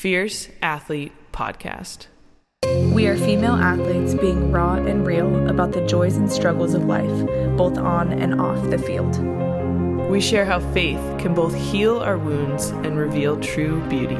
Fierce Athlete Podcast. We are female athletes being raw and real about the joys and struggles of life, both on and off the field. We share how faith can both heal our wounds and reveal true beauty.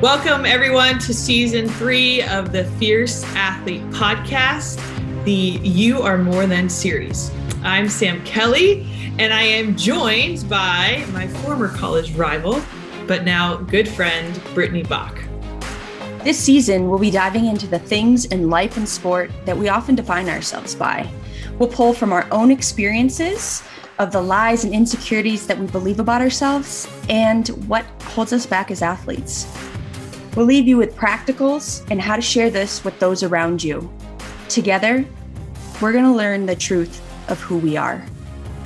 Welcome, everyone, to season three of the Fierce Athlete Podcast, the You Are More Than series. I'm Sam Kelly, and I am joined by my former college rival, but now good friend, Brittany Bock. This season, we'll be diving into the things in life and sport that we often define ourselves by. We'll pull from our own experiences of the lies and insecurities that we believe about ourselves and what holds us back as athletes. We'll leave you with practicals and how to share this with those around you. Together, we're going to learn the truth of who we are.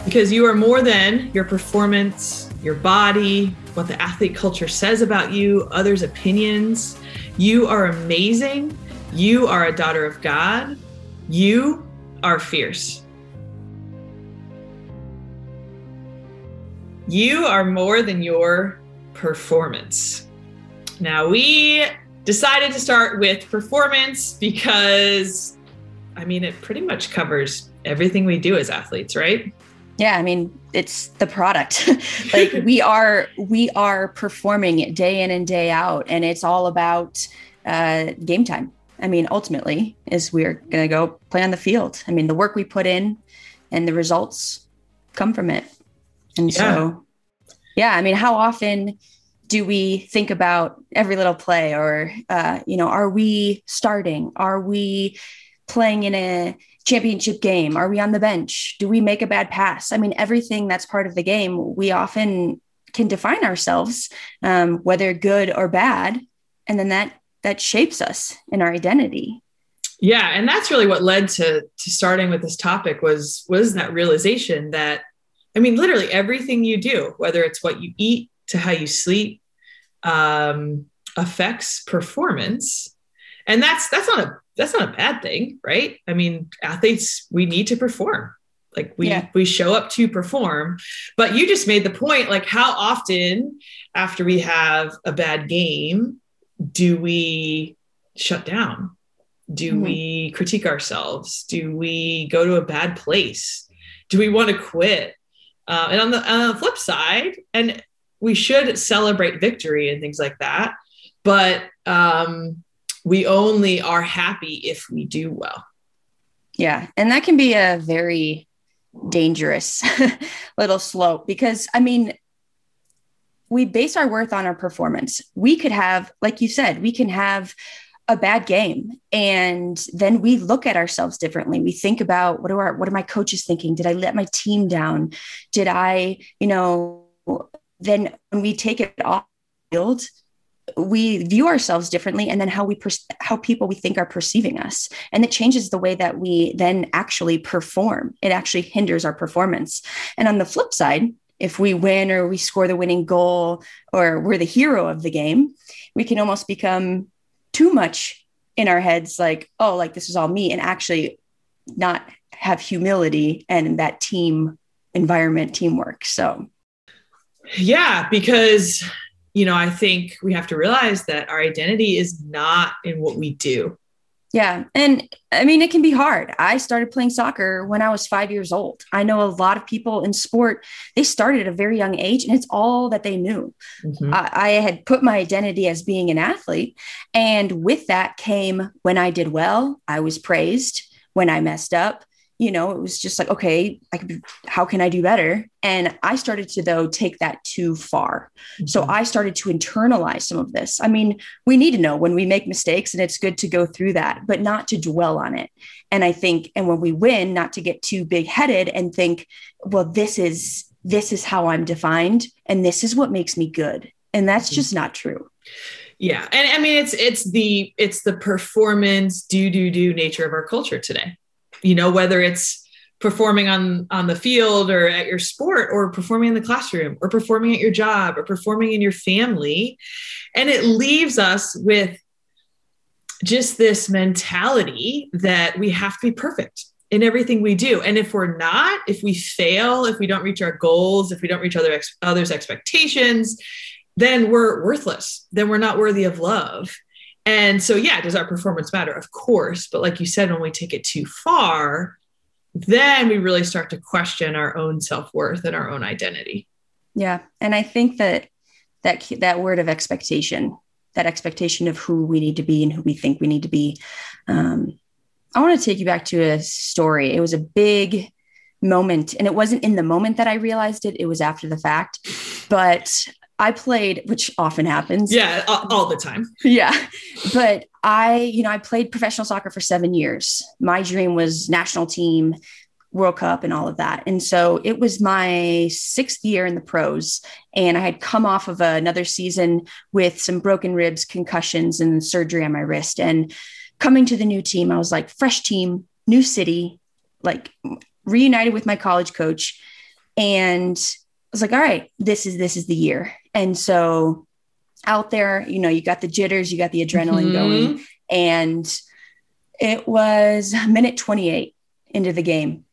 Because you are more than your performance, your body, what the athlete culture says about you, others' opinions. You are amazing. You are a daughter of God. You are fierce. You are more than your performance. Now, we decided to start with performance because, I mean, it pretty much covers everything we do as athletes, right? Yeah, I mean, it's the product. like we are we are performing it day in and day out and it's all about uh, game time. I mean, ultimately is we're going to go play on the field. I mean, the work we put in and the results come from it. And yeah. so yeah, I mean, how often do we think about every little play or uh, you know, are we starting? Are we playing in a championship game? Are we on the bench? Do we make a bad pass? I mean, everything that's part of the game, we often can define ourselves, um, whether good or bad, and then that that shapes us in our identity. Yeah, and that's really what led to to starting with this topic was was that realization that I mean, literally everything you do, whether it's what you eat to how you sleep, um, affects performance, and that's that's not a that's not a bad thing, right? I mean, athletes, we need to perform. Like we yeah. we show up to perform. But you just made the point, like how often after we have a bad game do we shut down? Do mm-hmm. we critique ourselves? Do we go to a bad place? Do we want to quit? Uh, and on the on the flip side, and we should celebrate victory and things like that. But um, we only are happy if we do well. Yeah. And that can be a very dangerous little slope because, I mean, we base our worth on our performance. We could have, like you said, we can have a bad game and then we look at ourselves differently we think about what are our, what are my coaches thinking did i let my team down did i you know then when we take it off field we view ourselves differently and then how we per- how people we think are perceiving us. And it changes the way that we then actually perform. It actually hinders our performance. And on the flip side if we win or we score the winning goal or we're the hero of the game we can almost become too much in our heads like oh like this is all me and actually not have humility and that team environment teamwork. So yeah because you know, I think we have to realize that our identity is not in what we do. Yeah. And I mean, it can be hard. I started playing soccer when I was five years old. I know a lot of people in sport, they started at a very young age and it's all that they knew. Mm-hmm. I, I had put my identity as being an athlete. And with that came when I did well, I was praised. When I messed up, you know, it was just like, okay, I could, how can I do better? And I started to, though, take that too far. Mm-hmm. So I started to internalize some of this. I mean, we need to know when we make mistakes and it's good to go through that, but not to dwell on it. And I think, and when we win, not to get too big headed and think, well, this is, this is how I'm defined and this is what makes me good. And that's mm-hmm. just not true. Yeah. And I mean, it's, it's the, it's the performance do, do, do nature of our culture today you know whether it's performing on on the field or at your sport or performing in the classroom or performing at your job or performing in your family and it leaves us with just this mentality that we have to be perfect in everything we do and if we're not if we fail if we don't reach our goals if we don't reach other ex- others expectations then we're worthless. Then we're not worthy of love. And so, yeah, does our performance matter? Of course. But like you said, when we take it too far, then we really start to question our own self worth and our own identity. Yeah. And I think that that that word of expectation, that expectation of who we need to be and who we think we need to be. Um, I want to take you back to a story. It was a big moment, and it wasn't in the moment that I realized it. It was after the fact. But I played, which often happens. Yeah, all the time. Yeah. But I, you know, I played professional soccer for seven years. My dream was national team, World Cup, and all of that. And so it was my sixth year in the pros. And I had come off of another season with some broken ribs, concussions, and surgery on my wrist. And coming to the new team, I was like, fresh team, new city, like reunited with my college coach. And I was like, all right, this is this is the year. And so out there, you know, you got the jitters, you got the adrenaline mm-hmm. going. And it was minute 28 into the game.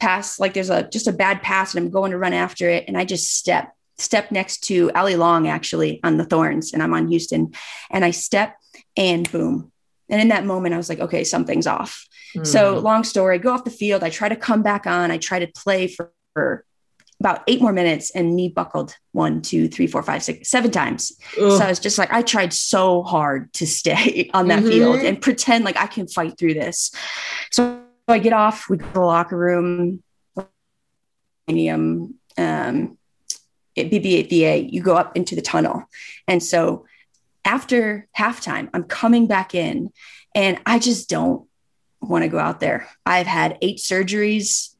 Pass, like there's a just a bad pass, and I'm going to run after it. And I just step, step next to Allie Long actually on the thorns, and I'm on Houston. And I step and boom. And in that moment, I was like, okay, something's off. Mm. So long story, go off the field. I try to come back on. I try to play for, for about eight more minutes and knee buckled one, two, three, four, five, six, seven times. Ugh. So I was just like, I tried so hard to stay on that mm-hmm. field and pretend like I can fight through this. So I get off, we go to the locker room, um, um, at BBVA, you go up into the tunnel. And so after halftime, I'm coming back in and I just don't want to go out there. I've had eight surgeries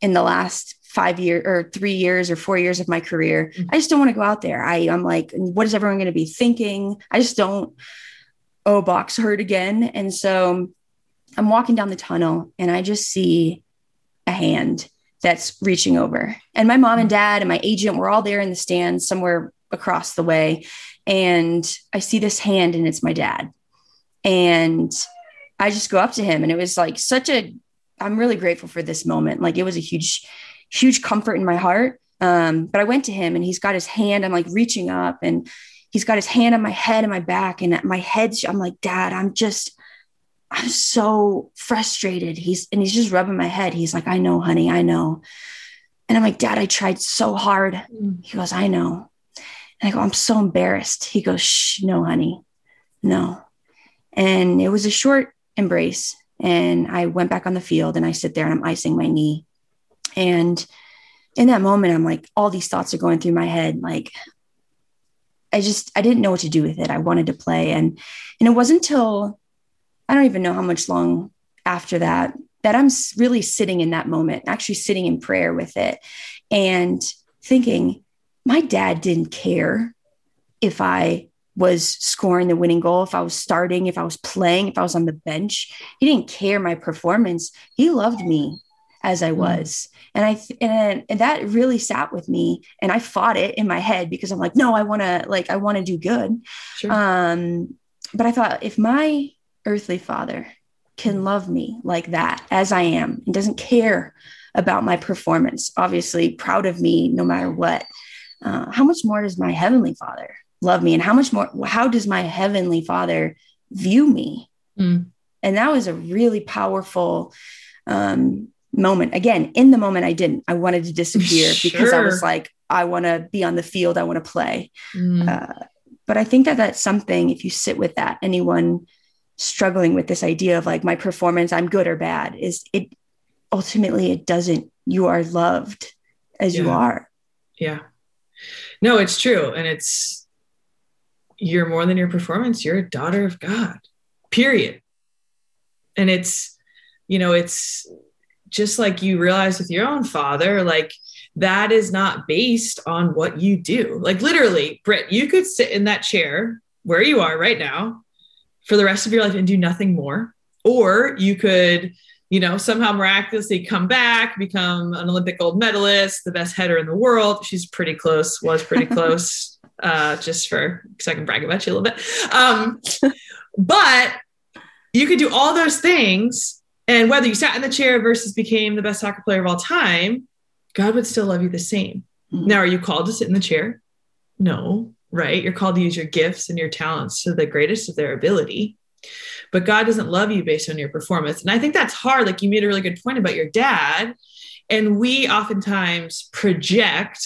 in the last five years or three years or four years of my career. Mm-hmm. I just don't want to go out there. I, I'm like, what is everyone going to be thinking? I just don't, oh, Bock's hurt again. And so I'm walking down the tunnel and I just see a hand that's reaching over. And my mom and dad and my agent were all there in the stands somewhere across the way. And I see this hand and it's my dad. And I just go up to him and it was like such a I'm really grateful for this moment. Like it was a huge huge comfort in my heart. Um, but I went to him and he's got his hand, I'm like reaching up and he's got his hand on my head and my back and my head. I'm like, dad, I'm just, I'm so frustrated. He's, and he's just rubbing my head. He's like, I know, honey, I know. And I'm like, dad, I tried so hard. Mm. He goes, I know. And I go, I'm so embarrassed. He goes, shh, no, honey, no. And it was a short embrace. And I went back on the field and I sit there and I'm icing my knee. And in that moment, I'm like, all these thoughts are going through my head. Like, I just, I didn't know what to do with it. I wanted to play. And, and it wasn't until I don't even know how much long after that that I'm really sitting in that moment, actually sitting in prayer with it and thinking, my dad didn't care if I was scoring the winning goal, if I was starting, if I was playing, if I was on the bench. He didn't care my performance. He loved me as I mm. was. And I and, and that really sat with me and I fought it in my head because I'm like, no, I want to like I want to do good. Sure. Um but I thought if my earthly father can mm. love me like that as I am and doesn't care about my performance, obviously proud of me no matter what. Uh, how much more does my heavenly father love me and how much more how does my heavenly father view me mm. and that was a really powerful um, moment again in the moment i didn't i wanted to disappear sure. because i was like i want to be on the field i want to play mm. uh, but i think that that's something if you sit with that anyone struggling with this idea of like my performance i'm good or bad is it ultimately it doesn't you are loved as yeah. you are yeah no it's true and it's you're more than your performance you're a daughter of god period and it's you know it's just like you realize with your own father, like that is not based on what you do. Like literally, Britt, you could sit in that chair where you are right now for the rest of your life and do nothing more. Or you could, you know, somehow miraculously come back, become an Olympic gold medalist, the best header in the world. She's pretty close, was pretty close, uh, just for so I can brag about you a little bit. Um, but you could do all those things and whether you sat in the chair versus became the best soccer player of all time, God would still love you the same. Mm-hmm. Now, are you called to sit in the chair? No. right? You're called to use your gifts and your talents to the greatest of their ability. But God doesn't love you based on your performance. And I think that's hard. Like you made a really good point about your dad. And we oftentimes project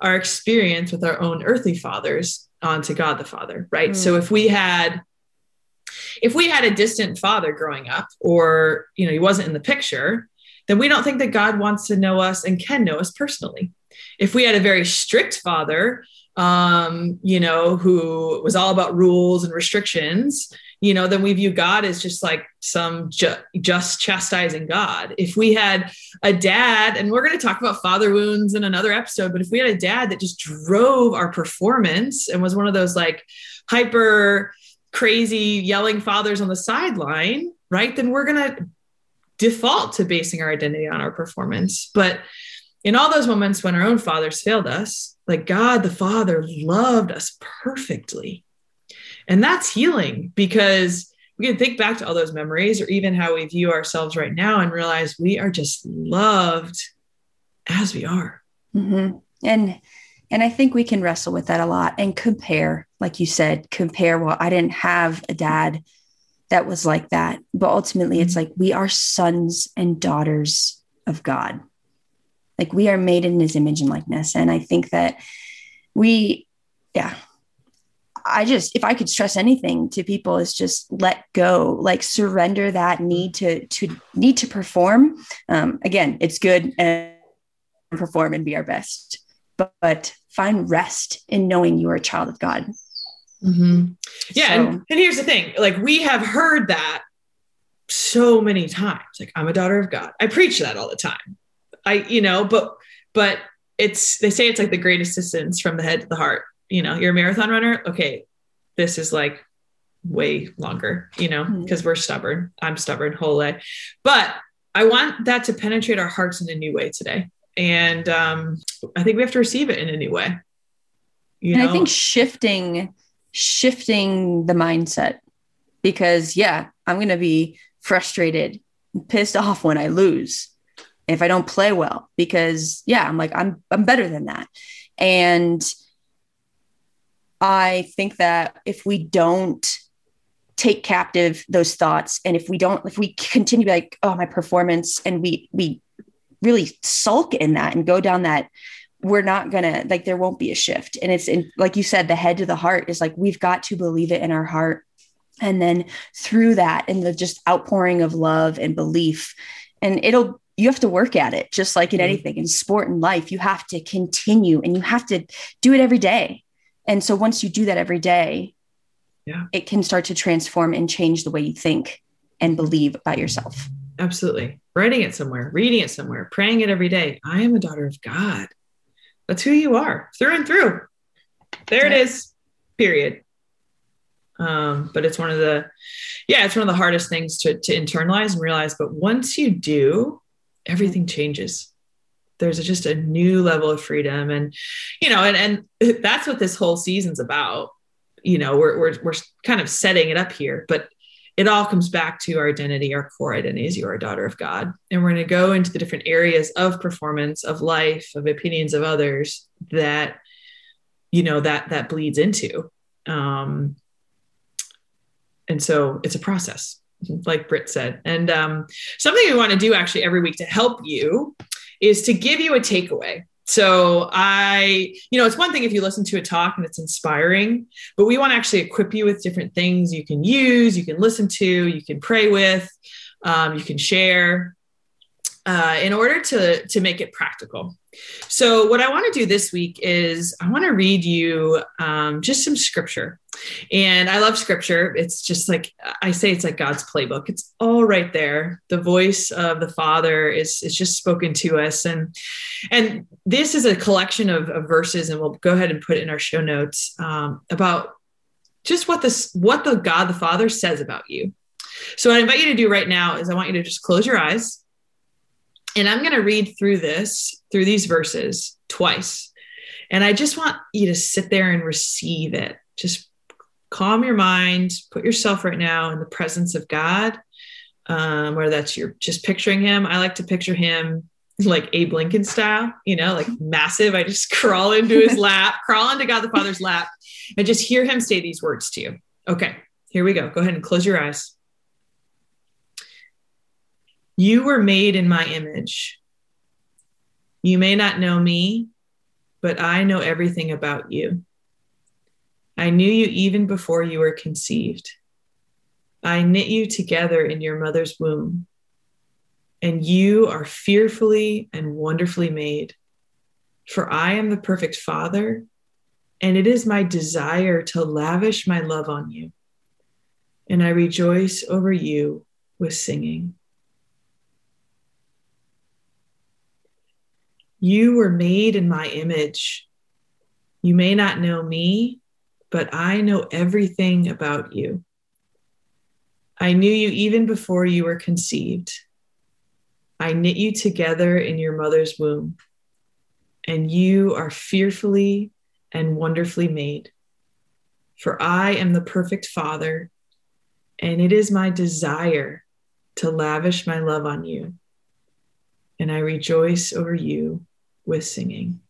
our experience with our own earthly fathers onto God the Father, right? Mm. So if we had if we had a distant father growing up or you know he wasn't in the picture, then we don't think that God wants to know us and can know us personally. If we had a very strict father, um, you know, who was all about rules and restrictions, you know, then we view God as just like some ju- just chastising God. If we had a dad, and we're going to talk about father wounds in another episode, but if we had a dad that just drove our performance and was one of those like hyper crazy yelling fathers on the sideline, right, then we're going to default to basing our identity on our performance. But in all those moments when our own fathers failed us, like God the Father loved us perfectly. And that's healing because we can think back to all those memories or even how we view ourselves right now and realize we are just loved as we are. Mm-hmm. And and I think we can wrestle with that a lot and compare, like you said, compare. Well, I didn't have a dad that was like that. But ultimately, it's mm-hmm. like we are sons and daughters of God. Like we are made in his image and likeness. And I think that we, yeah, I just, if I could stress anything to people, is just let go, like surrender that need to to need to perform. Um, again, it's good and perform and be our best, but, but find rest in knowing you are a child of God. Mm-hmm. Yeah. So, and, and here's the thing like, we have heard that so many times. Like, I'm a daughter of God. I preach that all the time. I, you know, but, but it's, they say it's like the greatest distance from the head to the heart. You know, you're a marathon runner. Okay. This is like way longer, you know, because mm-hmm. we're stubborn. I'm stubborn whole way. But I want that to penetrate our hearts in a new way today. And um, I think we have to receive it in a new way. You and know? I think shifting shifting the mindset because yeah i'm going to be frustrated pissed off when i lose if i don't play well because yeah i'm like i'm i'm better than that. And i think that if we don't take captive those thoughts and if we don't if we continue like oh my performance and we we really sulk in that and go down that we're not gonna like there won't be a shift. And it's in like you said the head to the heart is like we've got to believe it in our heart. And then through that and the just outpouring of love and belief and it'll you have to work at it just like in mm-hmm. anything in sport and life. You have to continue and you have to do it every day. And so once you do that every day yeah. it can start to transform and change the way you think and believe about yourself. Absolutely. Writing it somewhere reading it somewhere praying it every day. I am a daughter of god that's who you are through and through. There it is, period. Um, but it's one of the, yeah, it's one of the hardest things to, to internalize and realize. But once you do, everything changes. There's just a new level of freedom. And, you know, and, and that's what this whole season's about. You know, we're, we're, we're kind of setting it up here, but it all comes back to our identity, our core identity is you are a daughter of God. And we're going to go into the different areas of performance, of life, of opinions of others that, you know, that that bleeds into. Um, and so it's a process, like Britt said. And um, something we want to do actually every week to help you is to give you a takeaway so I, you know, it's one thing if you listen to a talk and it's inspiring, but we want to actually equip you with different things you can use, you can listen to, you can pray with, um, you can share, uh, in order to to make it practical. So what I want to do this week is I want to read you um, just some scripture, and I love scripture. It's just like I say, it's like God's playbook. It's all right there. The voice of the Father is is just spoken to us, and and this is a collection of, of verses, and we'll go ahead and put in our show notes um, about just what this what the God the Father says about you. So what I invite you to do right now is I want you to just close your eyes and I'm going to read through this, through these verses twice. And I just want you to sit there and receive it. Just calm your mind, put yourself right now in the presence of God, um, whether that's you're just picturing Him. I like to picture Him like Abe Lincoln style, you know, like massive. I just crawl into his lap, crawl into God the Father's lap, and just hear him say these words to you. Okay, here we go. Go ahead and close your eyes. You were made in my image. You may not know me, but I know everything about you. I knew you even before you were conceived. I knit you together in your mother's womb and you are fearfully and wonderfully made. For I am the perfect Father, and it is my desire to lavish my love on you. And I rejoice over you with singing. You were made in my image. You may not know me, but I know everything about you. I knew you even before you were conceived. I knit you together in your mother's womb, and you are fearfully and wonderfully made. For I am the perfect Father, and it is my desire to lavish my love on you. And I rejoice over you with singing.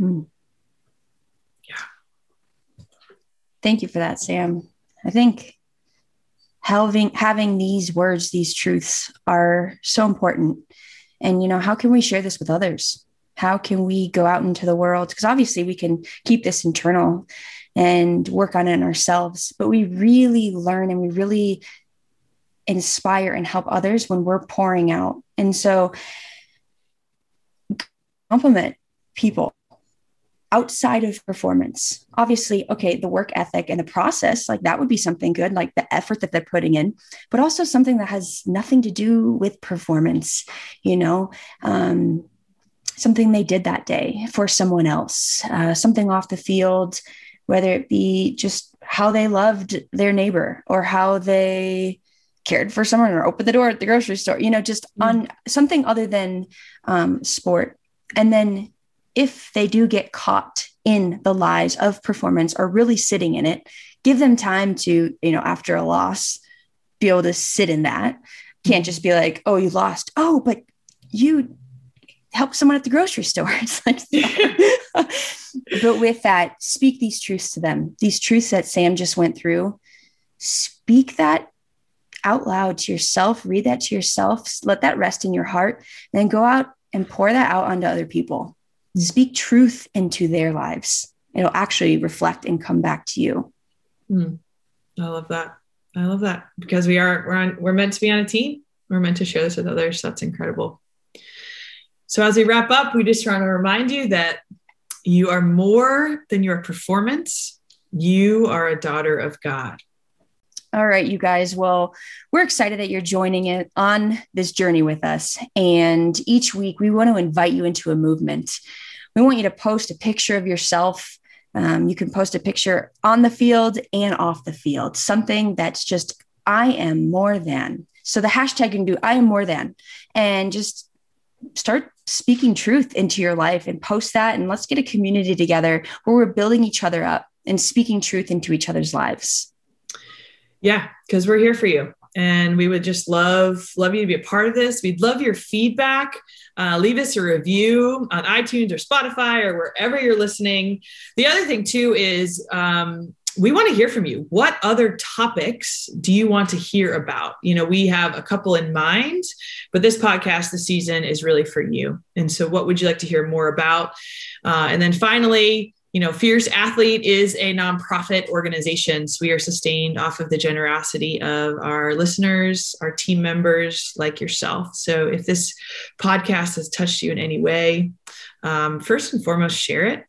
Mm. Yeah. Thank you for that, Sam. I think having having these words these truths are so important and you know how can we share this with others how can we go out into the world because obviously we can keep this internal and work on it ourselves but we really learn and we really inspire and help others when we're pouring out. And so compliment people outside of performance. Obviously okay the work ethic and the process like that would be something good like the effort that they're putting in but also something that has nothing to do with performance you know? Um, something they did that day for someone else uh, something off the field whether it be just how they loved their neighbor or how they cared for someone or opened the door at the grocery store you know just mm. on something other than um, sport and then if they do get caught in the lies of performance or really sitting in it, give them time to, you know, after a loss, be able to sit in that. Can't just be like, oh, you lost. Oh, but you help someone at the grocery store. It's like, but with that, speak these truths to them. These truths that Sam just went through, speak that out loud to yourself, read that to yourself, let that rest in your heart, then go out and pour that out onto other people speak truth into their lives. It'll actually reflect and come back to you. Mm. I love that. I love that because we are we're on we're meant to be on a team. We're meant to share this with others. That's incredible. So as we wrap up, we just want to remind you that you are more than your performance. You are a daughter of God. All right, you guys. Well, we're excited that you're joining it on this journey with us. And each week, we want to invite you into a movement. We want you to post a picture of yourself. Um, you can post a picture on the field and off the field, something that's just, I am more than. So the hashtag you can do, I am more than, and just start speaking truth into your life and post that. And let's get a community together where we're building each other up and speaking truth into each other's lives. Yeah, because we're here for you. And we would just love love you to be a part of this. We'd love your feedback. Uh, leave us a review on iTunes or Spotify or wherever you're listening. The other thing too is um, we want to hear from you. What other topics do you want to hear about? You know, we have a couple in mind, but this podcast this season is really for you. And so, what would you like to hear more about? Uh, and then finally, you know, Fierce Athlete is a nonprofit organization. So we are sustained off of the generosity of our listeners, our team members like yourself. So if this podcast has touched you in any way, um, first and foremost, share it.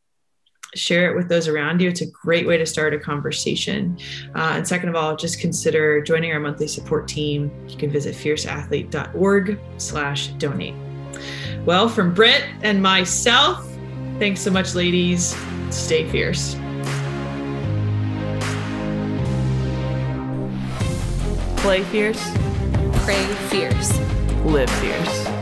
Share it with those around you. It's a great way to start a conversation. Uh, and second of all, just consider joining our monthly support team. You can visit fierceathlete.org slash donate. Well, from Britt and myself, thanks so much, ladies. Stay fierce. Play fierce. Pray fierce. Live fierce.